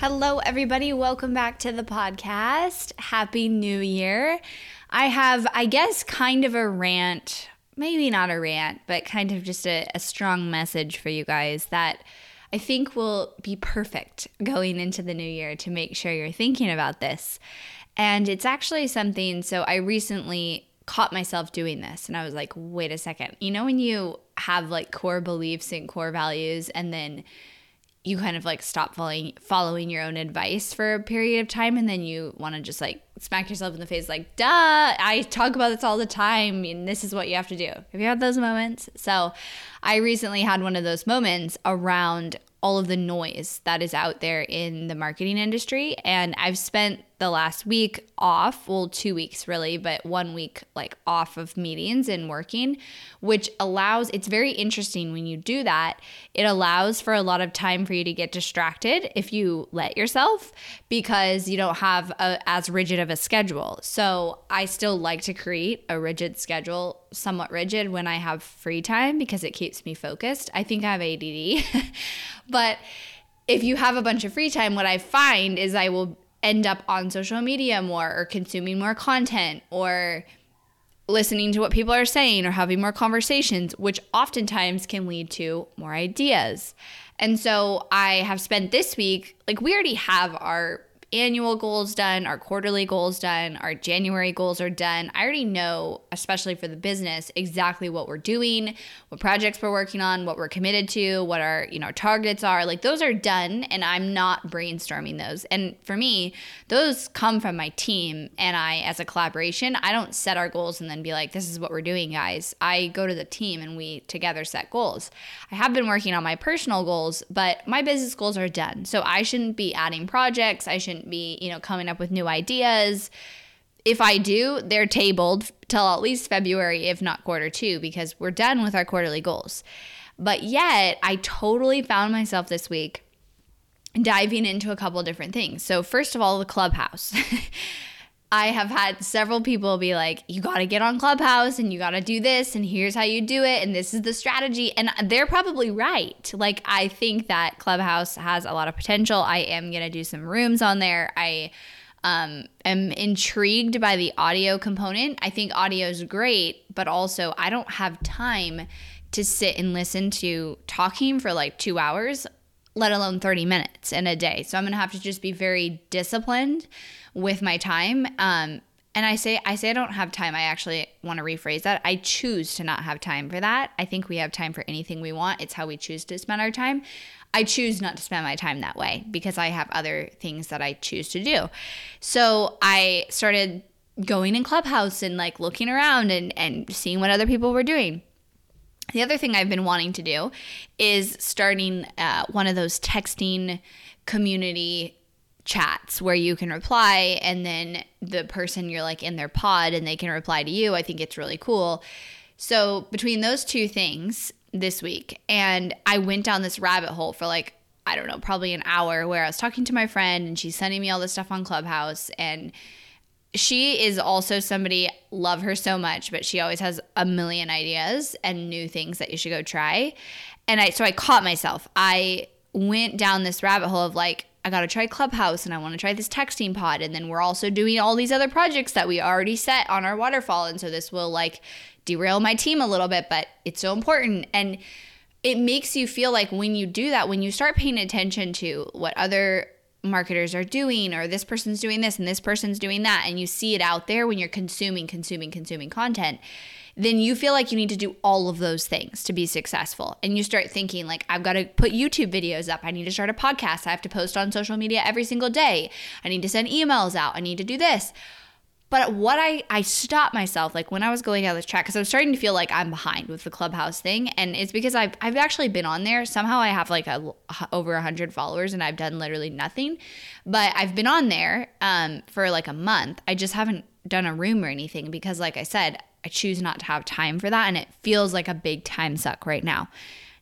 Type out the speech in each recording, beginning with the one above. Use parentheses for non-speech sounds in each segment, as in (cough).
Hello, everybody. Welcome back to the podcast. Happy New Year. I have, I guess, kind of a rant, maybe not a rant, but kind of just a, a strong message for you guys that I think will be perfect going into the new year to make sure you're thinking about this. And it's actually something, so I recently caught myself doing this and I was like, wait a second. You know, when you have like core beliefs and core values and then you kind of like stop following following your own advice for a period of time and then you want to just like smack yourself in the face like duh i talk about this all the time and this is what you have to do. Have you had those moments? So i recently had one of those moments around all of the noise that is out there in the marketing industry and i've spent the last week off, well, two weeks really, but one week like off of meetings and working, which allows, it's very interesting when you do that. It allows for a lot of time for you to get distracted if you let yourself because you don't have a, as rigid of a schedule. So I still like to create a rigid schedule, somewhat rigid when I have free time because it keeps me focused. I think I have ADD, (laughs) but if you have a bunch of free time, what I find is I will end up on social media more or consuming more content or listening to what people are saying or having more conversations, which oftentimes can lead to more ideas. And so I have spent this week, like, we already have our annual goals done, our quarterly goals done, our January goals are done. I already know, especially for the business, exactly what we're doing, what projects we're working on, what we're committed to, what our, you know, targets are. Like those are done and I'm not brainstorming those. And for me, those come from my team and I as a collaboration. I don't set our goals and then be like, this is what we're doing, guys. I go to the team and we together set goals. I have been working on my personal goals, but my business goals are done. So I shouldn't be adding projects. I shouldn't shouldn't be, you know, coming up with new ideas. If I do, they're tabled till at least February, if not quarter two, because we're done with our quarterly goals. But yet, I totally found myself this week diving into a couple different things. So, first of all, the clubhouse. (laughs) I have had several people be like, you got to get on Clubhouse and you got to do this, and here's how you do it, and this is the strategy. And they're probably right. Like, I think that Clubhouse has a lot of potential. I am going to do some rooms on there. I um, am intrigued by the audio component. I think audio is great, but also I don't have time to sit and listen to talking for like two hours, let alone 30 minutes in a day. So I'm going to have to just be very disciplined with my time. Um, and I say I say I don't have time. I actually want to rephrase that. I choose to not have time for that. I think we have time for anything we want. It's how we choose to spend our time. I choose not to spend my time that way because I have other things that I choose to do. So I started going in Clubhouse and like looking around and, and seeing what other people were doing. The other thing I've been wanting to do is starting uh, one of those texting community chats where you can reply and then the person you're like in their pod and they can reply to you. I think it's really cool. So, between those two things this week, and I went down this rabbit hole for like, I don't know, probably an hour where I was talking to my friend and she's sending me all this stuff on Clubhouse. And she is also somebody, love her so much, but she always has a million ideas and new things that you should go try. And I, so I caught myself. I went down this rabbit hole of like, I got to try Clubhouse and I want to try this texting pod. And then we're also doing all these other projects that we already set on our waterfall. And so this will like derail my team a little bit, but it's so important. And it makes you feel like when you do that, when you start paying attention to what other marketers are doing or this person's doing this and this person's doing that and you see it out there when you're consuming consuming consuming content then you feel like you need to do all of those things to be successful. And you start thinking like i've got to put youtube videos up. I need to start a podcast. I have to post on social media every single day. I need to send emails out. I need to do this but what I I stopped myself like when I was going down this track because I was starting to feel like I'm behind with the clubhouse thing, and it's because I've I've actually been on there. Somehow I have like a over hundred followers, and I've done literally nothing. But I've been on there um, for like a month. I just haven't done a room or anything because, like I said, I choose not to have time for that, and it feels like a big time suck right now.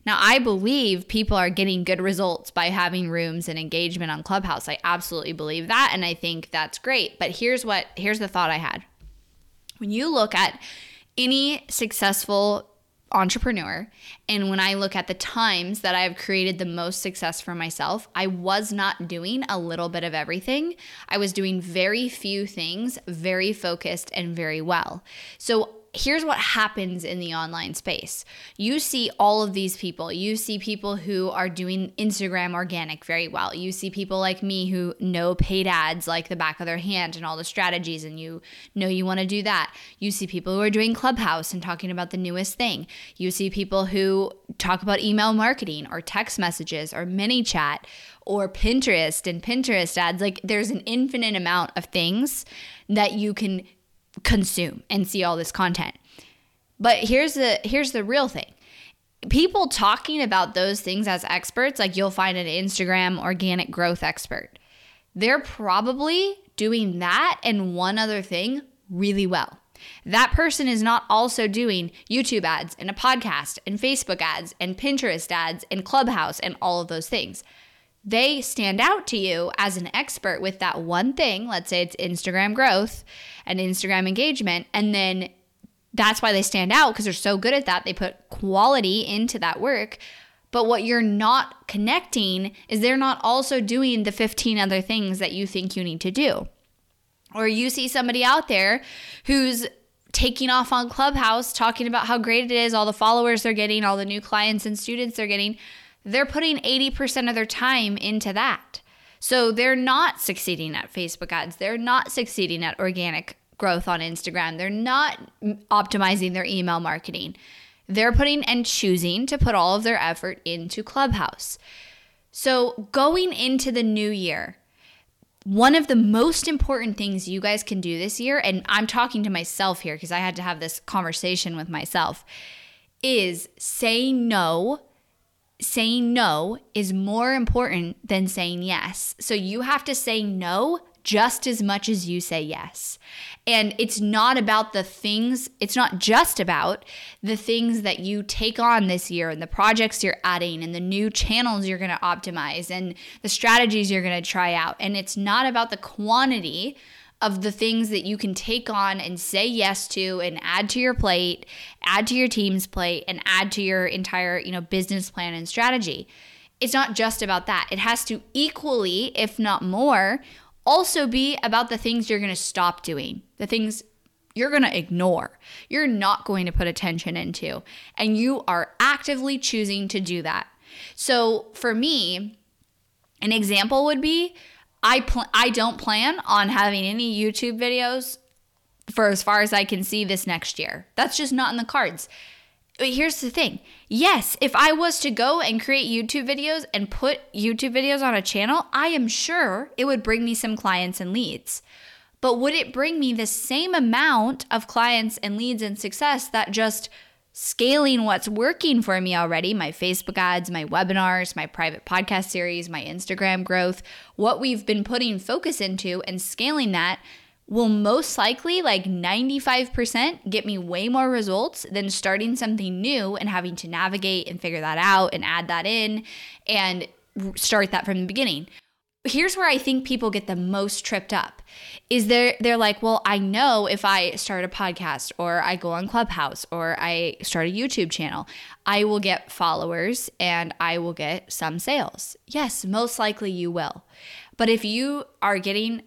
Now, I believe people are getting good results by having rooms and engagement on Clubhouse. I absolutely believe that and I think that's great. But here's what here's the thought I had. When you look at any successful entrepreneur and when I look at the times that I've created the most success for myself, I was not doing a little bit of everything. I was doing very few things, very focused and very well. So here's what happens in the online space you see all of these people. You see people who are doing Instagram organic very well. You see people like me who know paid ads like the back of their hand and all the strategies, and you know you want to do that. You see people who are doing Clubhouse and talking about the newest thing. You see people who talk about email marketing or text messages or ManyChat or Pinterest and Pinterest ads. Like there's an infinite amount of things that you can consume and see all this content. But here's the here's the real thing. People talking about those things as experts, like you'll find an Instagram organic growth expert. They're probably doing that and one other thing really well. That person is not also doing YouTube ads and a podcast and Facebook ads and Pinterest ads and Clubhouse and all of those things they stand out to you as an expert with that one thing. Let's say it's Instagram growth and Instagram engagement. And then that's why they stand out because they're so good at that. They put quality into that work. But what you're not connecting is they're not also doing the 15 other things that you think you need to do. Or you see somebody out there who's taking off on Clubhouse talking about how great it is, all the followers they're getting, all the new clients and students they're getting they're putting 80% of their time into that. So they're not succeeding at Facebook ads. They're not succeeding at organic growth on Instagram. They're not optimizing their email marketing. They're putting and choosing to put all of their effort into Clubhouse. So going into the new year, one of the most important things you guys can do this year, and I'm talking to myself here because I had to have this conversation with myself, is say no saying no is more important than saying yes. So you have to say no just as much as you say yes. And it's not about the things, it's not just about the things that you take on this year and the projects you're adding and the new channels you're going to optimize and the strategies you're going to try out. And it's not about the quantity of the things that you can take on and say yes to and add to your plate, add to your team's plate and add to your entire, you know, business plan and strategy. It's not just about that. It has to equally, if not more, also be about the things you're going to stop doing. The things you're going to ignore. You're not going to put attention into and you are actively choosing to do that. So, for me, an example would be I pl- I don't plan on having any YouTube videos for as far as I can see this next year. That's just not in the cards. But here's the thing. Yes, if I was to go and create YouTube videos and put YouTube videos on a channel, I am sure it would bring me some clients and leads. But would it bring me the same amount of clients and leads and success that just scaling what's working for me already my Facebook ads, my webinars, my private podcast series, my Instagram growth, what we've been putting focus into and scaling that will most likely, like 95%, get me way more results than starting something new and having to navigate and figure that out and add that in and start that from the beginning here's where I think people get the most tripped up is they're they're like, well, I know if I start a podcast or I go on Clubhouse or I start a YouTube channel, I will get followers and I will get some sales. Yes, most likely you will. But if you are getting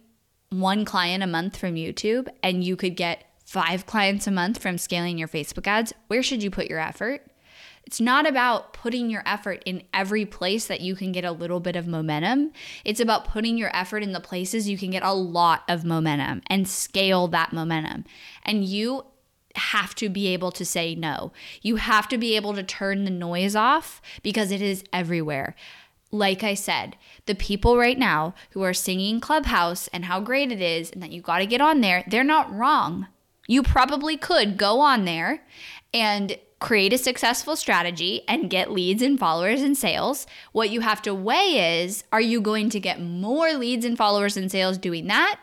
one client a month from YouTube and you could get five clients a month from scaling your Facebook ads, where should you put your effort? It's not about putting your effort in every place that you can get a little bit of momentum. It's about putting your effort in the places you can get a lot of momentum and scale that momentum. And you have to be able to say no. You have to be able to turn the noise off because it is everywhere. Like I said, the people right now who are singing Clubhouse and how great it is and that you got to get on there, they're not wrong. You probably could go on there and create a successful strategy and get leads and followers and sales. What you have to weigh is are you going to get more leads and followers and sales doing that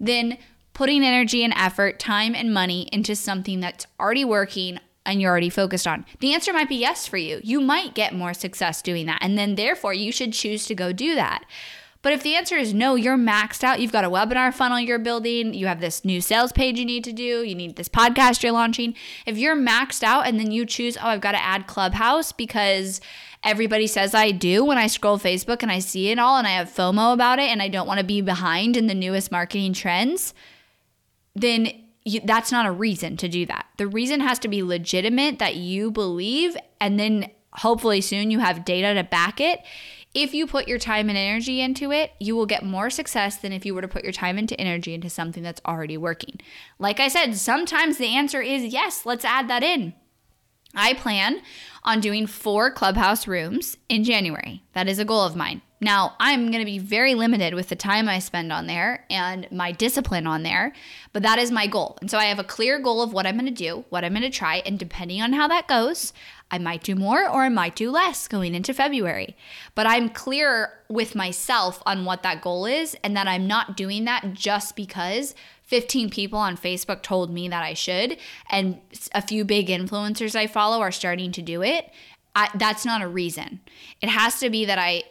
than putting energy and effort, time and money into something that's already working and you're already focused on? The answer might be yes for you. You might get more success doing that. And then therefore, you should choose to go do that. But if the answer is no, you're maxed out, you've got a webinar funnel you're building, you have this new sales page you need to do, you need this podcast you're launching. If you're maxed out and then you choose, oh, I've got to add Clubhouse because everybody says I do when I scroll Facebook and I see it all and I have FOMO about it and I don't want to be behind in the newest marketing trends, then you, that's not a reason to do that. The reason has to be legitimate that you believe, and then hopefully soon you have data to back it if you put your time and energy into it, you will get more success than if you were to put your time into energy into something that's already working. Like I said, sometimes the answer is yes, let's add that in. I plan on doing four clubhouse rooms in January. That is a goal of mine. Now, I'm going to be very limited with the time I spend on there and my discipline on there, but that is my goal. And so I have a clear goal of what I'm going to do, what I'm going to try, and depending on how that goes, I might do more or I might do less going into February. But I'm clear with myself on what that goal is and that I'm not doing that just because 15 people on Facebook told me that I should and a few big influencers I follow are starting to do it. I, that's not a reason. It has to be that I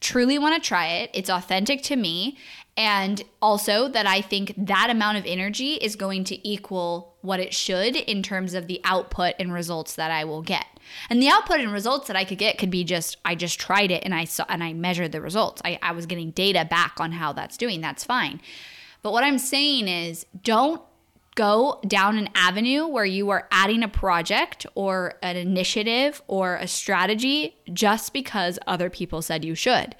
truly want to try it. It's authentic to me. And also that I think that amount of energy is going to equal what it should in terms of the output and results that I will get. And the output and results that I could get could be just I just tried it and I saw and I measured the results. I, I was getting data back on how that's doing. That's fine. But what I'm saying is don't go down an avenue where you are adding a project or an initiative or a strategy just because other people said you should.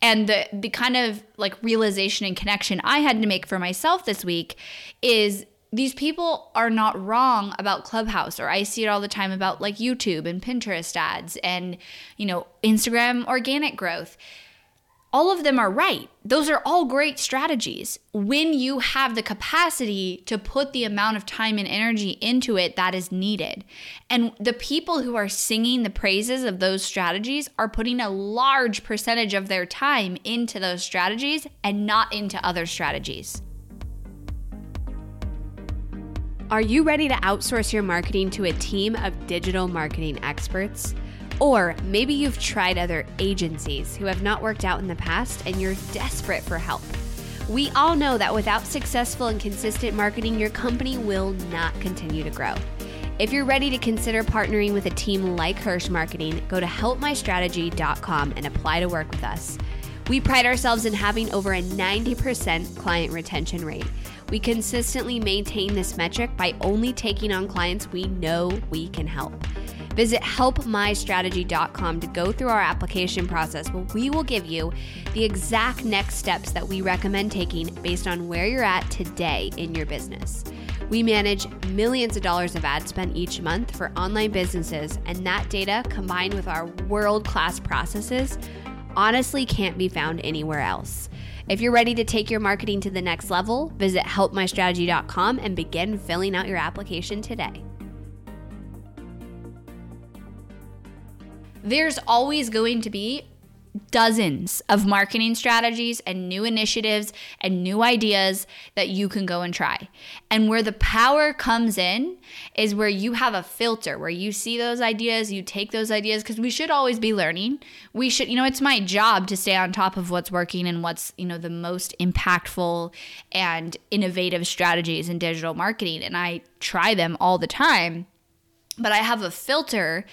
And the the kind of like realization and connection I had to make for myself this week is these people are not wrong about Clubhouse, or I see it all the time about like YouTube and Pinterest ads and, you know, Instagram organic growth. All of them are right. Those are all great strategies when you have the capacity to put the amount of time and energy into it that is needed. And the people who are singing the praises of those strategies are putting a large percentage of their time into those strategies and not into other strategies. Are you ready to outsource your marketing to a team of digital marketing experts? Or maybe you've tried other agencies who have not worked out in the past and you're desperate for help. We all know that without successful and consistent marketing, your company will not continue to grow. If you're ready to consider partnering with a team like Hirsch Marketing, go to helpmystrategy.com and apply to work with us. We pride ourselves in having over a 90% client retention rate. We consistently maintain this metric by only taking on clients we know we can help. Visit helpmystrategy.com to go through our application process where we will give you the exact next steps that we recommend taking based on where you're at today in your business. We manage millions of dollars of ad spend each month for online businesses, and that data combined with our world class processes honestly can't be found anywhere else. If you're ready to take your marketing to the next level, visit helpmystrategy.com and begin filling out your application today. There's always going to be dozens of marketing strategies and new initiatives and new ideas that you can go and try. And where the power comes in is where you have a filter, where you see those ideas, you take those ideas, because we should always be learning. We should, you know, it's my job to stay on top of what's working and what's, you know, the most impactful and innovative strategies in digital marketing. And I try them all the time. But I have a filter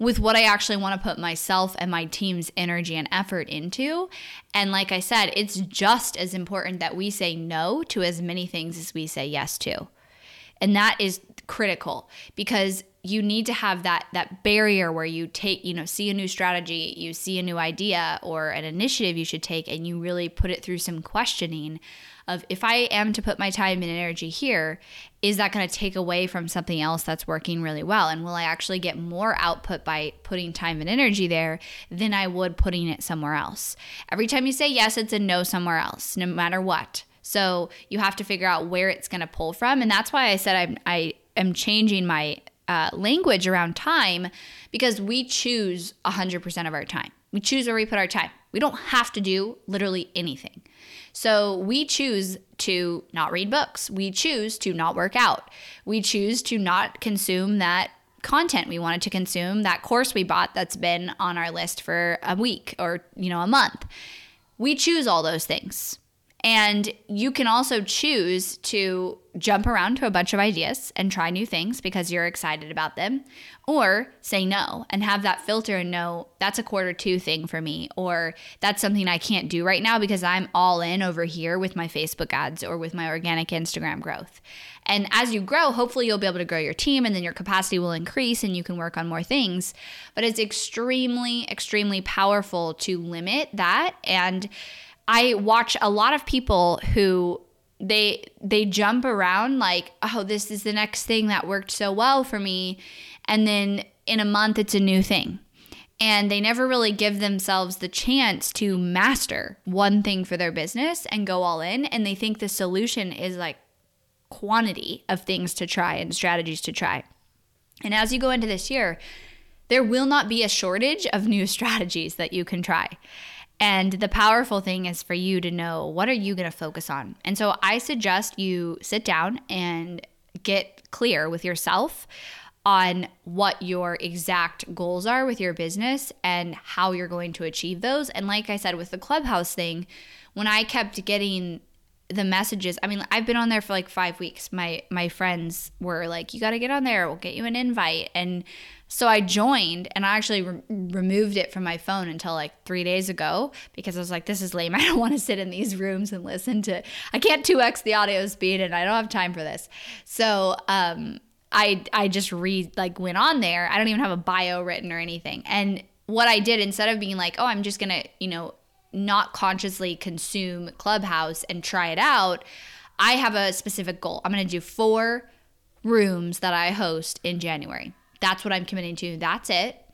with what I actually want to put myself and my team's energy and effort into. And like I said, it's just as important that we say no to as many things as we say yes to. And that is critical because you need to have that that barrier where you take you know see a new strategy you see a new idea or an initiative you should take and you really put it through some questioning of if i am to put my time and energy here is that going to take away from something else that's working really well and will i actually get more output by putting time and energy there than i would putting it somewhere else every time you say yes it's a no somewhere else no matter what so you have to figure out where it's going to pull from and that's why i said i'm i am changing my uh, language around time because we choose 100% of our time. We choose where we put our time. We don't have to do literally anything. So we choose to not read books. We choose to not work out. We choose to not consume that content we wanted to consume, that course we bought that's been on our list for a week or, you know, a month. We choose all those things. And you can also choose to jump around to a bunch of ideas and try new things because you're excited about them, or say no and have that filter and know that's a quarter two thing for me, or that's something I can't do right now because I'm all in over here with my Facebook ads or with my organic Instagram growth. And as you grow, hopefully you'll be able to grow your team and then your capacity will increase and you can work on more things. But it's extremely, extremely powerful to limit that and I watch a lot of people who they they jump around like, "Oh, this is the next thing that worked so well for me." And then in a month it's a new thing. And they never really give themselves the chance to master one thing for their business and go all in and they think the solution is like quantity of things to try and strategies to try. And as you go into this year, there will not be a shortage of new (laughs) strategies that you can try. And the powerful thing is for you to know what are you going to focus on. And so I suggest you sit down and get clear with yourself on what your exact goals are with your business and how you're going to achieve those. And like I said with the clubhouse thing, when I kept getting the messages i mean i've been on there for like five weeks my my friends were like you got to get on there we'll get you an invite and so i joined and i actually re- removed it from my phone until like three days ago because i was like this is lame (laughs) i don't want to sit in these rooms and listen to i can't 2x the audio speed and i don't have time for this so um i i just read like went on there i don't even have a bio written or anything and what i did instead of being like oh i'm just gonna you know not consciously consume Clubhouse and try it out, I have a specific goal. I'm to do four rooms that I host in January. That's what I'm committing to. That's it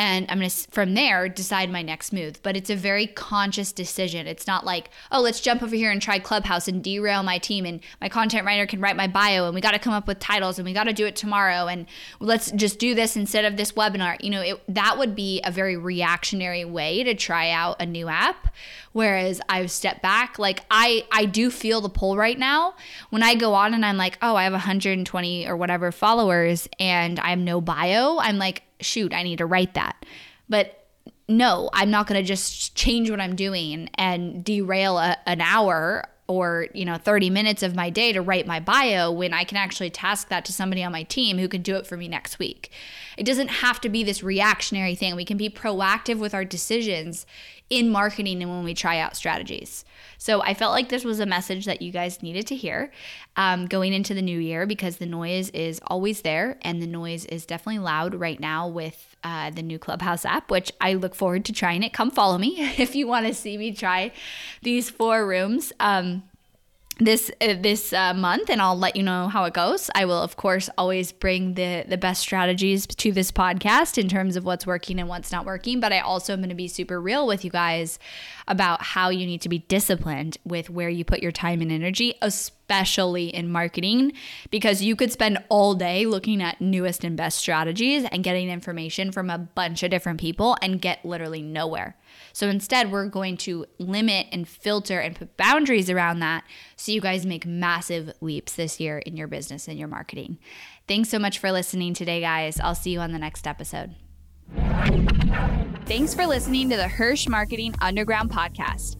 and I'm going to from there decide my next move. But it's a very conscious decision. It's not like, oh, let's jump over here and try Clubhouse and derail my team and my content writer can write my bio and we got to come up with titles and we got to do it tomorrow and let's just do this instead of this webinar. You know, it, that would be a very reactionary way to try out a new app. Whereas I've stepped back, like I I do feel the pull right now when I go on and I'm like, oh, I have 120 or whatever followers and I have no bio. I'm like, shoot, I need to write that. But no, I'm not going to just change what I'm doing and derail a, an hour or you know 30 minutes of my day to write my bio when I can actually task that to somebody on my team who can do it for me next week. It doesn't have to be this reactionary thing. We can be proactive with our decisions in marketing and when we try out strategies. So I felt like this was a message that you guys needed to hear um, going into the new year because the noise is always there and the noise is definitely loud right now with uh, the new Clubhouse app, which I look forward to trying it. Come follow me (laughs) if you want to see me try these four rooms. Um, this uh, this uh, month and I'll let you know how it goes. I will of course always bring the the best strategies to this podcast in terms of what's working and what's not working, but I also am going to be super real with you guys about how you need to be disciplined with where you put your time and energy, especially in marketing because you could spend all day looking at newest and best strategies and getting information from a bunch of different people and get literally nowhere. So instead, we're going to limit and filter and put boundaries around that so you guys make massive leaps this year in your business and your marketing. Thanks so much for listening today, guys. I'll see you on the next episode. Thanks for listening to the Hirsch Marketing Underground podcast.